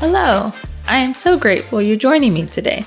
Hello, I am so grateful you're joining me today.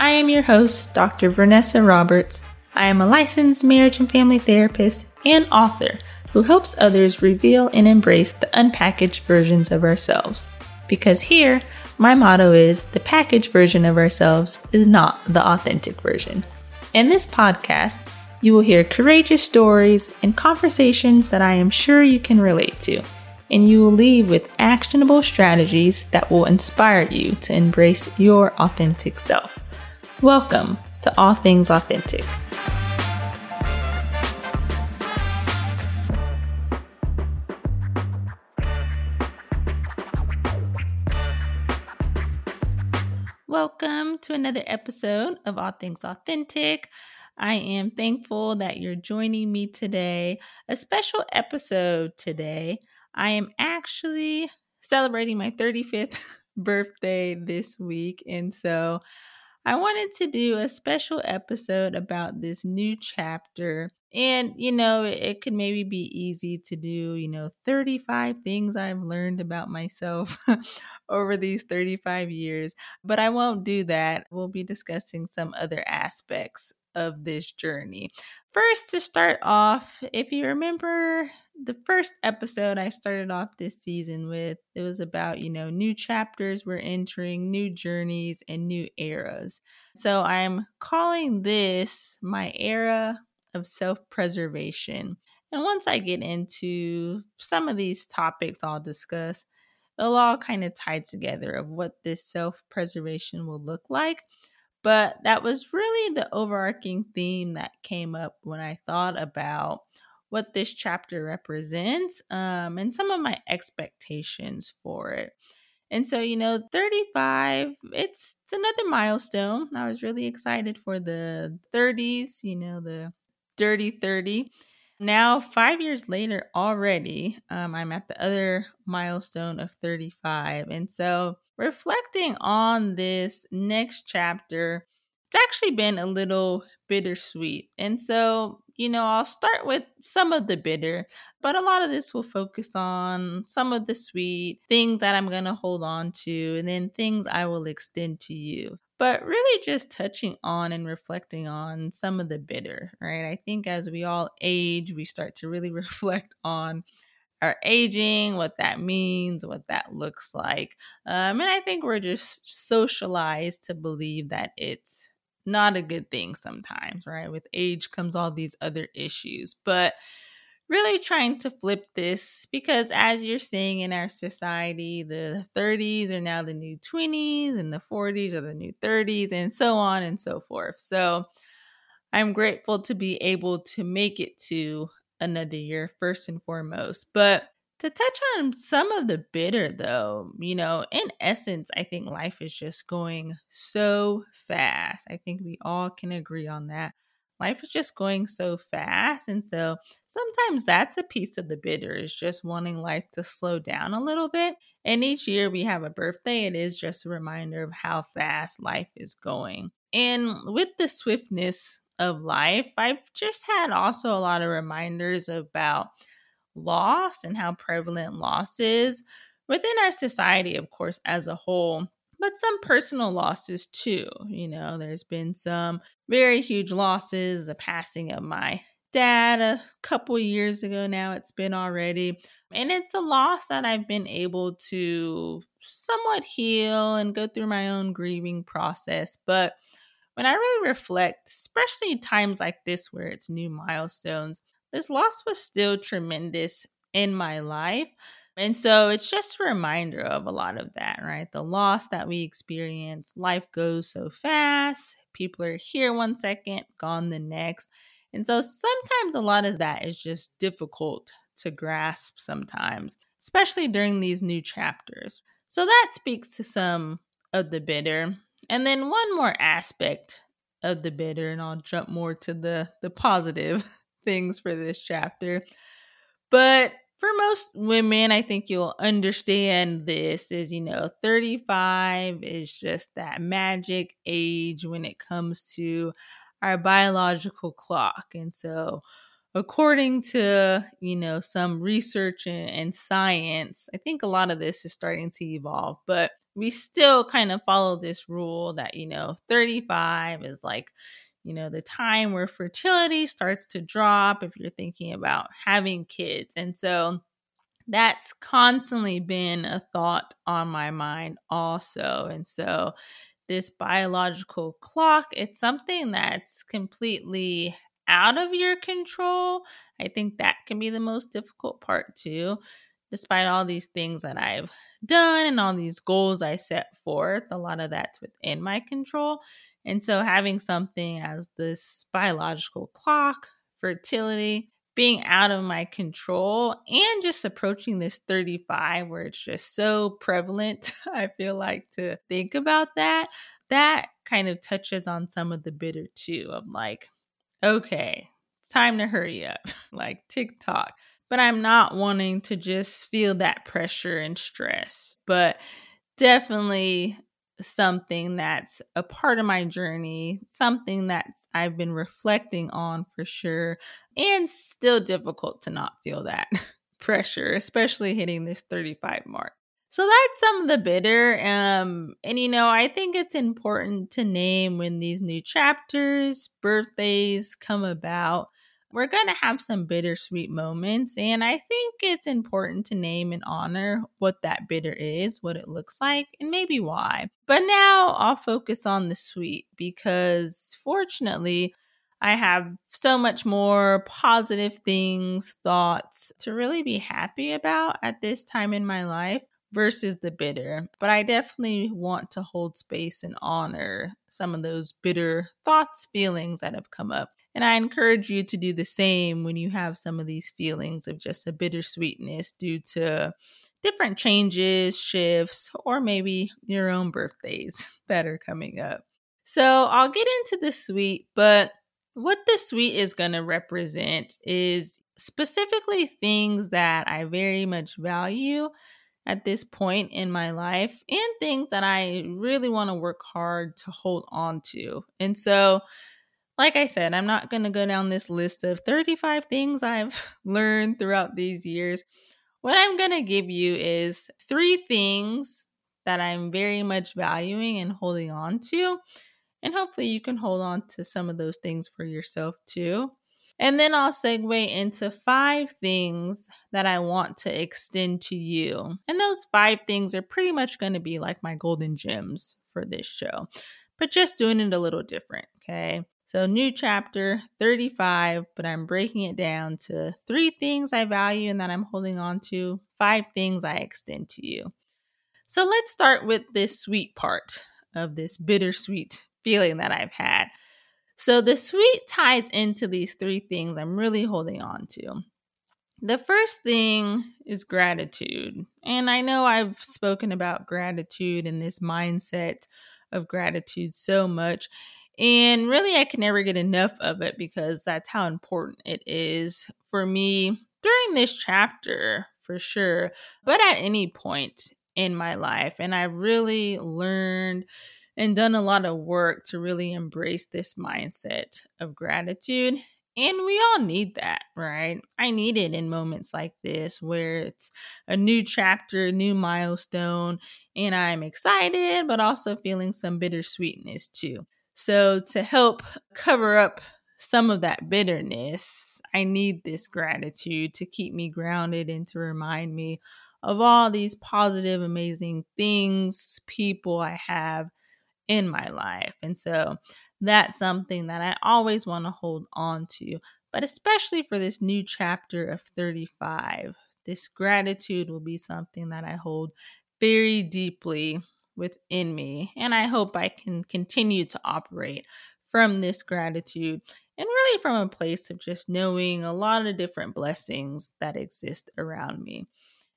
I am your host, Dr. Vernessa Roberts. I am a licensed marriage and family therapist and author who helps others reveal and embrace the unpackaged versions of ourselves. Because here, my motto is the packaged version of ourselves is not the authentic version. In this podcast, you will hear courageous stories and conversations that I am sure you can relate to, and you will leave with actionable strategies that will inspire you to embrace your authentic self. Welcome to All Things Authentic. Welcome to another episode of All Things Authentic. I am thankful that you're joining me today. A special episode today. I am actually celebrating my 35th birthday this week. And so I wanted to do a special episode about this new chapter. And, you know, it, it, could maybe be easy to do, you know, 35 things I've learned about myself over these 35 years, but I won't do that. We'll be discussing some other aspects of this journey. First, to start off, if you remember the first episode I started off this season with, it was about, you know, new chapters we're entering, new journeys, and new eras. So I'm calling this my era of self preservation. And once I get into some of these topics I'll discuss, it'll all kind of tie together of what this self preservation will look like. But that was really the overarching theme that came up when I thought about what this chapter represents um, and some of my expectations for it. And so, you know, 35, it's, it's another milestone. I was really excited for the 30s, you know, the dirty 30. Now, five years later already, um, I'm at the other milestone of 35. And so, reflecting on this next chapter, it's actually been a little bittersweet. And so, you know, I'll start with some of the bitter, but a lot of this will focus on some of the sweet things that I'm going to hold on to, and then things I will extend to you. But really just touching on and reflecting on some of the bitter, right? I think as we all age, we start to really reflect on our aging, what that means, what that looks like. Um, and I think we're just socialized to believe that it's not a good thing sometimes, right? With age comes all these other issues. But really trying to flip this because as you're seeing in our society, the 30s are now the new 20s and the 40s are the new 30s and so on and so forth. So I'm grateful to be able to make it to another year, first and foremost. But to touch on some of the bitter, though, you know, in essence, I think life is just going so fast. I think we all can agree on that. Life is just going so fast. And so sometimes that's a piece of the bitter is just wanting life to slow down a little bit. And each year we have a birthday, it is just a reminder of how fast life is going. And with the swiftness of life, I've just had also a lot of reminders about loss and how prevalent loss is within our society, of course, as a whole, but some personal losses too. You know, there's been some very huge losses, the passing of my dad a couple years ago now, it's been already. And it's a loss that I've been able to somewhat heal and go through my own grieving process. But when I really reflect, especially times like this where it's new milestones, this loss was still tremendous in my life. And so it's just a reminder of a lot of that, right? The loss that we experience, life goes so fast. People are here one second, gone the next. And so sometimes a lot of that is just difficult to grasp sometimes, especially during these new chapters. So that speaks to some of the bitter. And then one more aspect of the bitter, and I'll jump more to the the positive things for this chapter. But for most women, I think you'll understand this is, you know, 35 is just that magic age when it comes to our biological clock. And so according to, you know, some research and, and science, I think a lot of this is starting to evolve, but we still kind of follow this rule that, you know, 35 is like, you know, the time where fertility starts to drop if you're thinking about having kids. And so that's constantly been a thought on my mind also. And so this biological clock, it's something that's completely out of your control. I think that can be the most difficult part too. Despite all these things that I've done and all these goals I set forth, a lot of that's within my control. And so having something as this biological clock, fertility, being out of my control and just approaching this 35 where it's just so prevalent i feel like to think about that that kind of touches on some of the bitter too of like okay it's time to hurry up like tick-tock but i'm not wanting to just feel that pressure and stress but definitely something that's a part of my journey, something that I've been reflecting on for sure, and still difficult to not feel that pressure, especially hitting this 35 mark. So that's some of the bitter. Um, and you know, I think it's important to name when these new chapters, birthdays come about we're going to have some bittersweet moments. And I think it's important to name and honor what that bitter is, what it looks like, and maybe why. But now I'll focus on the sweet because fortunately, I have so much more positive things, thoughts to really be happy about at this time in my life versus the bitter. But I definitely want to hold space and honor some of those bitter thoughts, feelings that have come up. And I encourage you to do the same when you have some of these feelings of just a bittersweetness due to different changes, shifts, or maybe your own birthdays that are coming up. So I'll get into the sweet, but what the sweet is going to represent is specifically things that I very much value at this point in my life and things that I really want to work hard to hold on to. And so like I said, I'm not going to go down this list of 35 things I've learned throughout these years. What I'm going to give you is three things that I'm very much valuing and holding on to. And hopefully, you can hold on to some of those things for yourself too. And then I'll segue into five things that I want to extend to you. And those five things are pretty much going to be like my golden gems for this show, but just doing it a little different. Okay. So, new chapter 35, but I'm breaking it down to three things I value and that I'm holding on to, five things I extend to you. So, let's start with this sweet part of this bittersweet feeling that I've had. So, the sweet ties into these three things I'm really holding on to. The first thing is gratitude. And I know I've spoken about gratitude and this mindset of gratitude so much. And really, I can never get enough of it because that's how important it is for me during this chapter, for sure, but at any point in my life. And I've really learned and done a lot of work to really embrace this mindset of gratitude. And we all need that, right? I need it in moments like this where it's a new chapter, new milestone, and I'm excited, but also feeling some bittersweetness too. So, to help cover up some of that bitterness, I need this gratitude to keep me grounded and to remind me of all these positive, amazing things, people I have in my life. And so, that's something that I always want to hold on to, but especially for this new chapter of 35. This gratitude will be something that I hold very deeply within me. And I hope I can continue to operate from this gratitude and really from a place of just knowing a lot of different blessings that exist around me.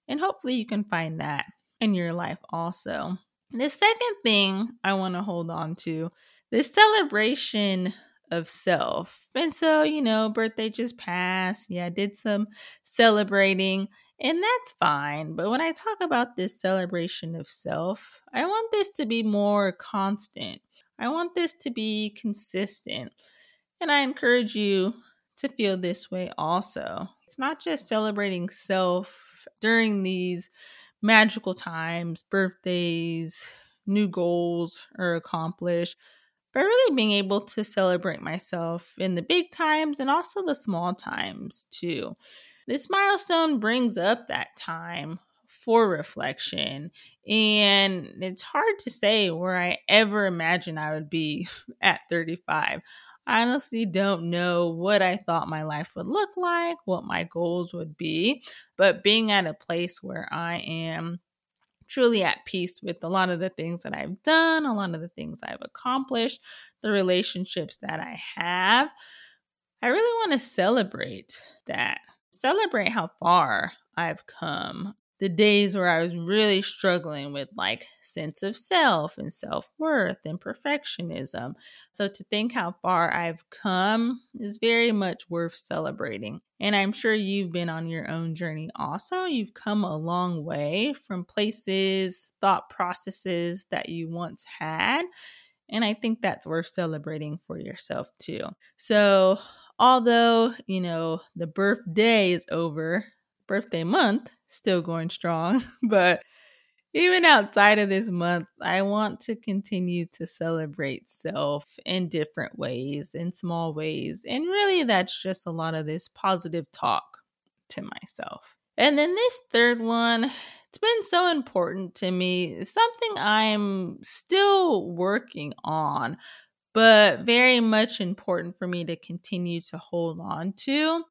And hopefully you can find that in your life also. The second thing I want to hold on to this celebration of self. And so, you know, birthday just passed. Yeah, I did some celebrating. And that's fine. But when I talk about this celebration of self, I want this to be more constant. I want this to be consistent. And I encourage you to feel this way also. It's not just celebrating self during these magical times, birthdays, new goals are accomplished, but really being able to celebrate myself in the big times and also the small times too. This milestone brings up that time for reflection. And it's hard to say where I ever imagined I would be at 35. I honestly don't know what I thought my life would look like, what my goals would be, but being at a place where I am truly at peace with a lot of the things that I've done, a lot of the things I've accomplished, the relationships that I have. I really want to celebrate that. Celebrate how far I've come the days where I was really struggling with like sense of self and self-worth and perfectionism. So to think how far I've come is very much worth celebrating. And I'm sure you've been on your own journey also. You've come a long way from places, thought processes that you once had. And I think that's worth celebrating for yourself too. So, although, you know, the birthday is over, birthday month still going strong. But even outside of this month, I want to continue to celebrate self in different ways, in small ways. And really, that's just a lot of this positive talk to myself. And then this third one, it's been so important to me, something I'm still working on, but very much important for me to continue to hold on to.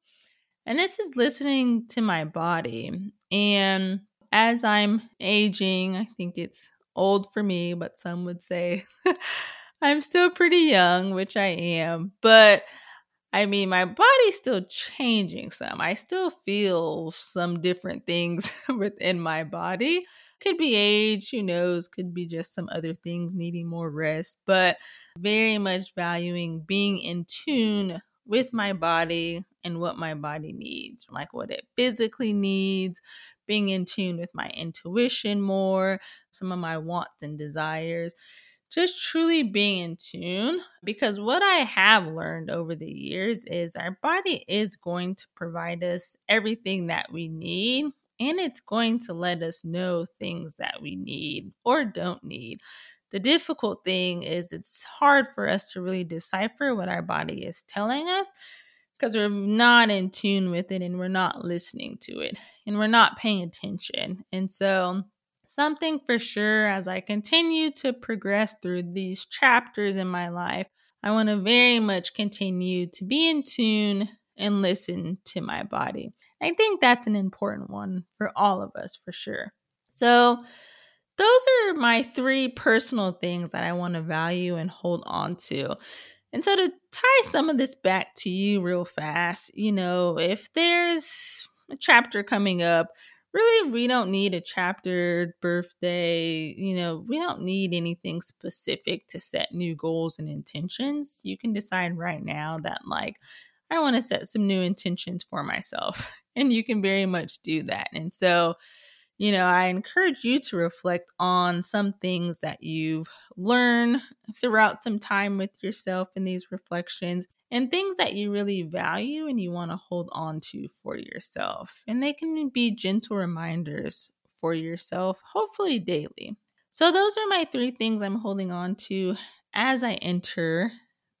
And this is listening to my body. And as I'm aging, I think it's old for me, but some would say I'm still pretty young, which I am. But I mean, my body's still changing some. I still feel some different things within my body. Could be age, who knows, could be just some other things needing more rest, but very much valuing being in tune with my body and what my body needs, like what it physically needs, being in tune with my intuition more, some of my wants and desires. Just truly being in tune because what I have learned over the years is our body is going to provide us everything that we need and it's going to let us know things that we need or don't need. The difficult thing is it's hard for us to really decipher what our body is telling us because we're not in tune with it and we're not listening to it and we're not paying attention. And so, something for sure as I continue to progress through these chapters in my life, I want to very much continue to be in tune and listen to my body. I think that's an important one for all of us for sure. So, those are my three personal things that I want to value and hold on to. And so, to tie some of this back to you real fast, you know, if there's a chapter coming up, really, we don't need a chapter, birthday, you know, we don't need anything specific to set new goals and intentions. You can decide right now that, like, I want to set some new intentions for myself. And you can very much do that. And so, you know, I encourage you to reflect on some things that you've learned throughout some time with yourself in these reflections and things that you really value and you want to hold on to for yourself. And they can be gentle reminders for yourself, hopefully daily. So, those are my three things I'm holding on to as I enter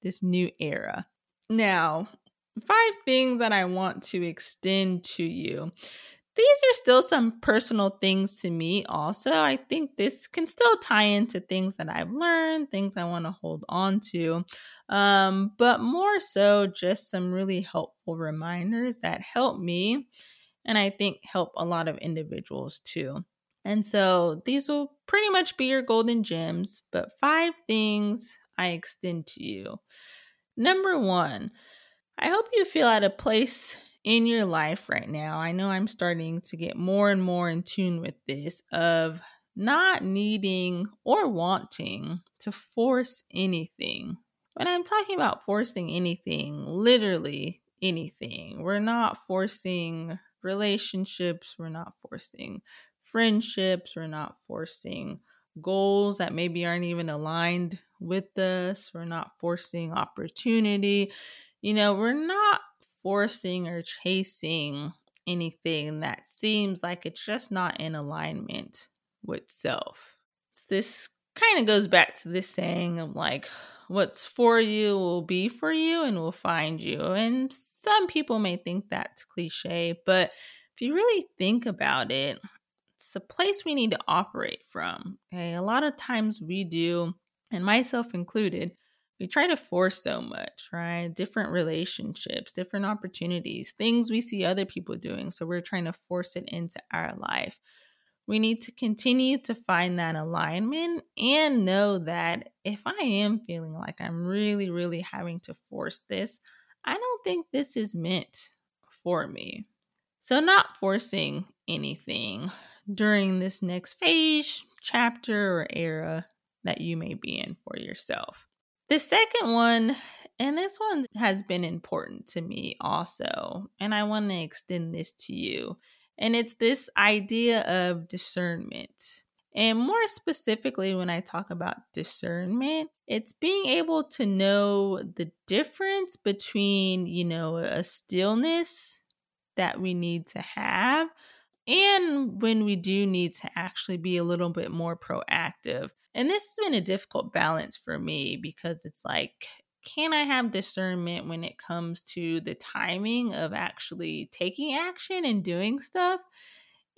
this new era. Now, five things that I want to extend to you these are still some personal things to me, also. I think this can still tie into things that I've learned, things I want to hold on to, um, but more so just some really helpful reminders that help me and I think help a lot of individuals too. And so these will pretty much be your golden gems, but five things I extend to you. Number one, I hope you feel at a place in your life right now, I know I'm starting to get more and more in tune with this of not needing or wanting to force anything. When I'm talking about forcing anything, literally anything, we're not forcing relationships, we're not forcing friendships, we're not forcing goals that maybe aren't even aligned with us, we're not forcing opportunity. You know, we're not forcing or chasing anything that seems like it's just not in alignment with self. It's this kind of goes back to this saying of like, what's for you will be for you and will find you. And some people may think that's cliche, but if you really think about it, it's a place we need to operate from. Okay. A lot of times we do, and myself included, we try to force so much, right? Different relationships, different opportunities, things we see other people doing. So we're trying to force it into our life. We need to continue to find that alignment and know that if I am feeling like I'm really, really having to force this, I don't think this is meant for me. So, not forcing anything during this next phase, chapter, or era that you may be in for yourself. The second one, and this one has been important to me also, and I want to extend this to you. And it's this idea of discernment. And more specifically, when I talk about discernment, it's being able to know the difference between, you know, a stillness that we need to have and when we do need to actually be a little bit more proactive. And this has been a difficult balance for me because it's like, can I have discernment when it comes to the timing of actually taking action and doing stuff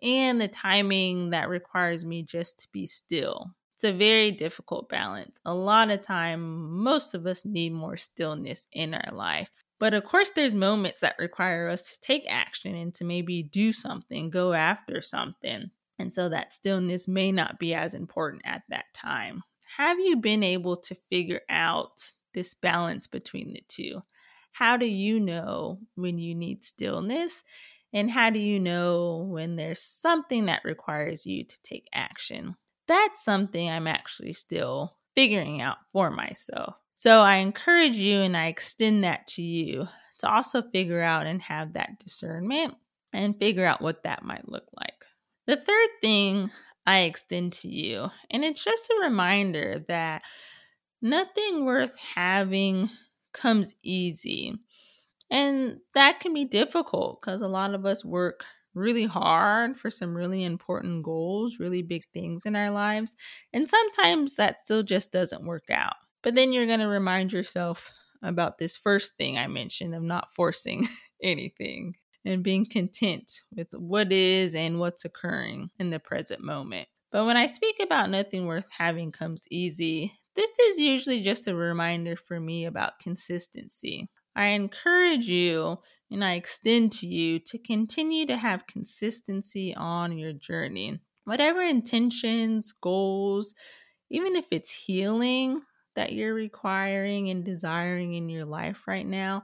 and the timing that requires me just to be still? It's a very difficult balance. A lot of time, most of us need more stillness in our life. But of course, there's moments that require us to take action and to maybe do something, go after something. And so that stillness may not be as important at that time. Have you been able to figure out this balance between the two? How do you know when you need stillness? And how do you know when there's something that requires you to take action? That's something I'm actually still figuring out for myself. So I encourage you and I extend that to you to also figure out and have that discernment and figure out what that might look like. The third thing I extend to you, and it's just a reminder that nothing worth having comes easy. And that can be difficult because a lot of us work really hard for some really important goals, really big things in our lives. And sometimes that still just doesn't work out. But then you're going to remind yourself about this first thing I mentioned of not forcing anything and being content with what is and what's occurring in the present moment. But when I speak about nothing worth having comes easy, this is usually just a reminder for me about consistency. I encourage you and I extend to you to continue to have consistency on your journey. Whatever intentions, goals, even if it's healing, that you're requiring and desiring in your life right now,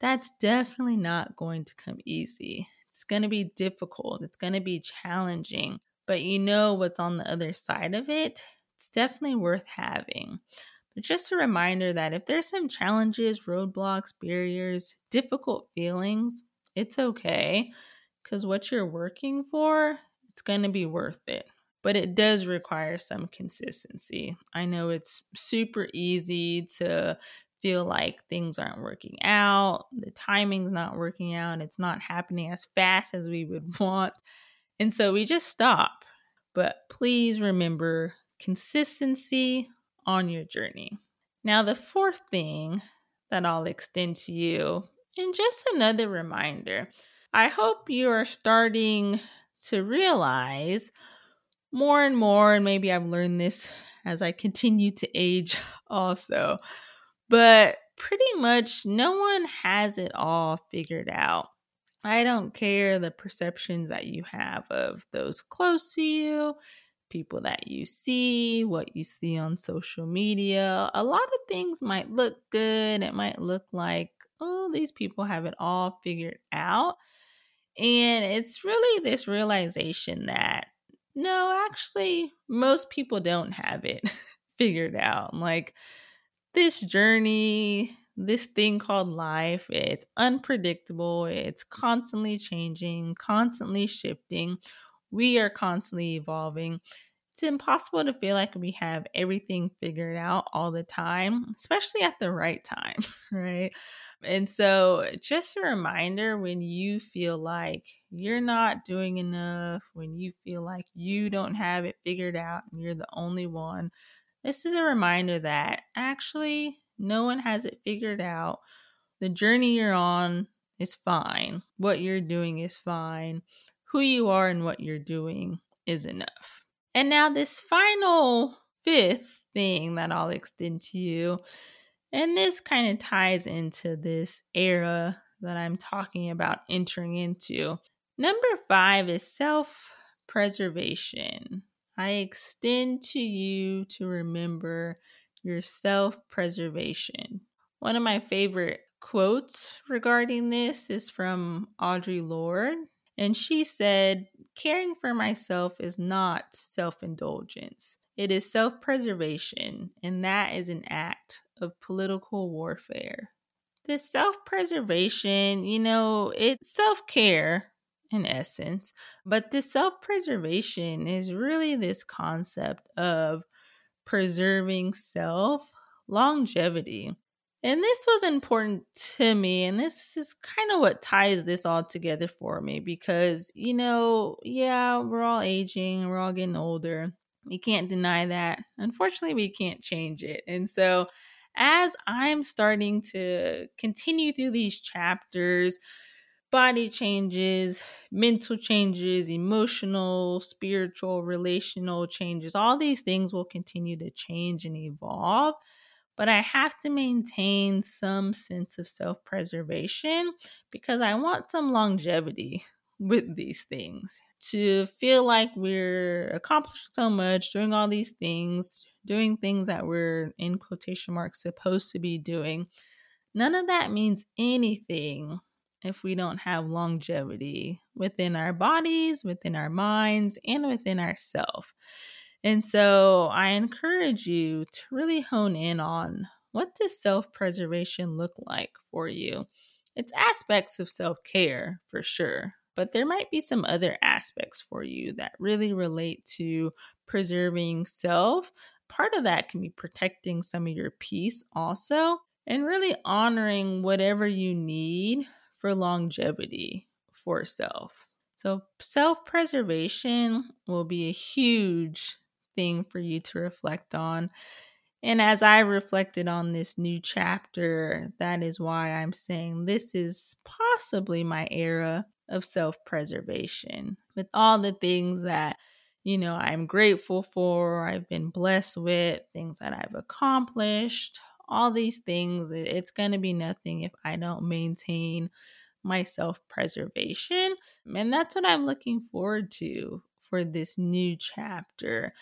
that's definitely not going to come easy. It's going to be difficult, it's going to be challenging, but you know what's on the other side of it. It's definitely worth having. But just a reminder that if there's some challenges, roadblocks, barriers, difficult feelings, it's okay because what you're working for, it's going to be worth it but it does require some consistency. I know it's super easy to feel like things aren't working out, the timing's not working out, it's not happening as fast as we would want. And so we just stop. But please remember consistency on your journey. Now, the fourth thing that I'll extend to you, and just another reminder, I hope you are starting to realize more and more, and maybe I've learned this as I continue to age also, but pretty much no one has it all figured out. I don't care the perceptions that you have of those close to you, people that you see, what you see on social media. A lot of things might look good. It might look like, oh, these people have it all figured out. And it's really this realization that no, actually, most people don't have it figured out. Like this journey, this thing called life, it's unpredictable, it's constantly changing, constantly shifting. We are constantly evolving. It's impossible to feel like we have everything figured out all the time, especially at the right time, right? And so, just a reminder when you feel like you're not doing enough, when you feel like you don't have it figured out and you're the only one, this is a reminder that actually no one has it figured out. The journey you're on is fine. What you're doing is fine. Who you are and what you're doing is enough. And now, this final fifth thing that I'll extend to you and this kind of ties into this era that I'm talking about entering into. Number five is self preservation. I extend to you to remember your self preservation. One of my favorite quotes regarding this is from Audre Lorde, and she said, Caring for myself is not self indulgence. It is self preservation, and that is an act of political warfare. This self preservation, you know, it's self care in essence, but this self preservation is really this concept of preserving self longevity. And this was important to me, and this is kind of what ties this all together for me because, you know, yeah, we're all aging, we're all getting older. We can't deny that. Unfortunately, we can't change it. And so, as I'm starting to continue through these chapters, body changes, mental changes, emotional, spiritual, relational changes, all these things will continue to change and evolve. But I have to maintain some sense of self preservation because I want some longevity with these things. To feel like we're accomplishing so much, doing all these things, doing things that we're in quotation marks supposed to be doing. None of that means anything if we don't have longevity within our bodies, within our minds, and within ourself. And so I encourage you to really hone in on what does self-preservation look like for you? It's aspects of self-care for sure, but there might be some other aspects for you that really relate to preserving self part of that can be protecting some of your peace also, and really honoring whatever you need for longevity for self. So, self preservation will be a huge thing for you to reflect on. And as I reflected on this new chapter, that is why I'm saying this is possibly my era of self preservation with all the things that you know, I'm grateful for, I've been blessed with, things that I've accomplished, all these things. It's going to be nothing if I don't maintain my self preservation. And that's what I'm looking forward to for this new chapter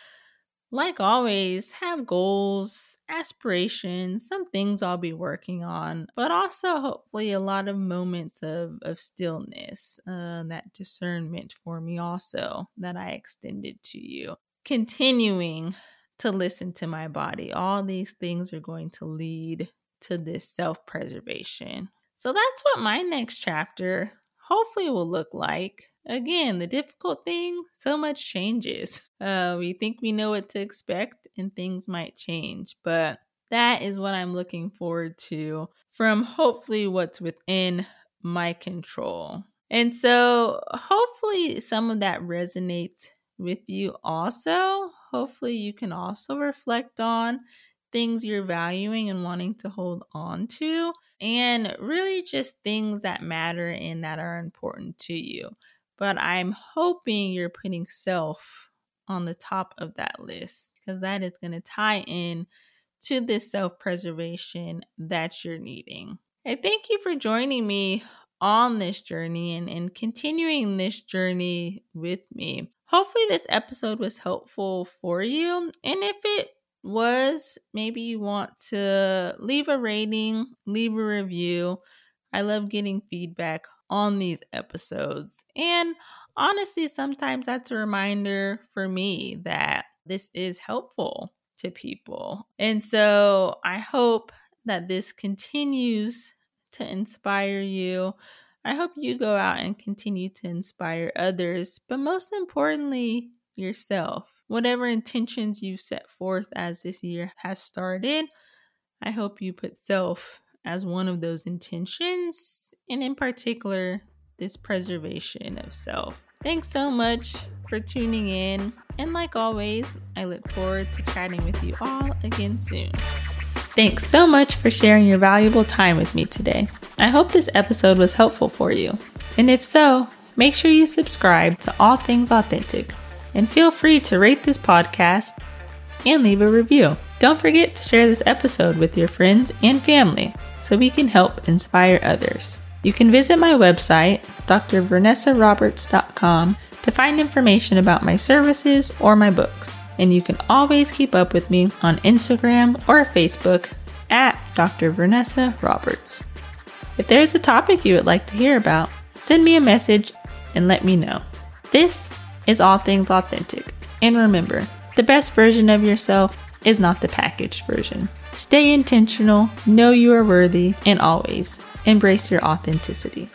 like always, have goals, aspirations, some things I'll be working on, but also hopefully a lot of moments of, of stillness, uh, that discernment for me also that I extended to you. Continuing to listen to my body. All these things are going to lead to this self preservation. So that's what my next chapter hopefully will look like again, the difficult thing, so much changes. Uh, we think we know what to expect, and things might change. But that is what I'm looking forward to from hopefully what's within my control. And so, hopefully, some of that resonates with you also. Hopefully, you can also reflect on things you're valuing and wanting to hold on to, and really just things that matter and that are important to you but I'm hoping you're putting self on the top of that list because that is going to tie in to this self preservation that you're needing. I thank you for joining me on this journey and, and continuing this journey with me. Hopefully, this episode was helpful for you. And if it was, maybe you want to leave a rating, leave a review. I love getting feedback on these episodes. And honestly, sometimes that's a reminder for me that this is helpful to people. And so I hope that this continues to inspire you. I hope you go out and continue to inspire others, but most importantly, yourself. Whatever intentions you've set forth as this year has started, I hope you put self as one of those intentions, and in particular, this preservation of self. Thanks so much for tuning in, and like always, I look forward to chatting with you all again soon. Thanks so much for sharing your valuable time with me today. I hope this episode was helpful for you. And if so, make sure you subscribe to All Things Authentic and feel free to rate this podcast and leave a review. Don't forget to share this episode with your friends and family so we can help inspire others. You can visit my website, drvernessaroberts.com, to find information about my services or my books. And you can always keep up with me on Instagram or Facebook at Dr. Vernessa Roberts. If there's a topic you would like to hear about, send me a message and let me know. This is All Things Authentic. And remember, the best version of yourself is not the packaged version. Stay intentional, know you are worthy, and always embrace your authenticity.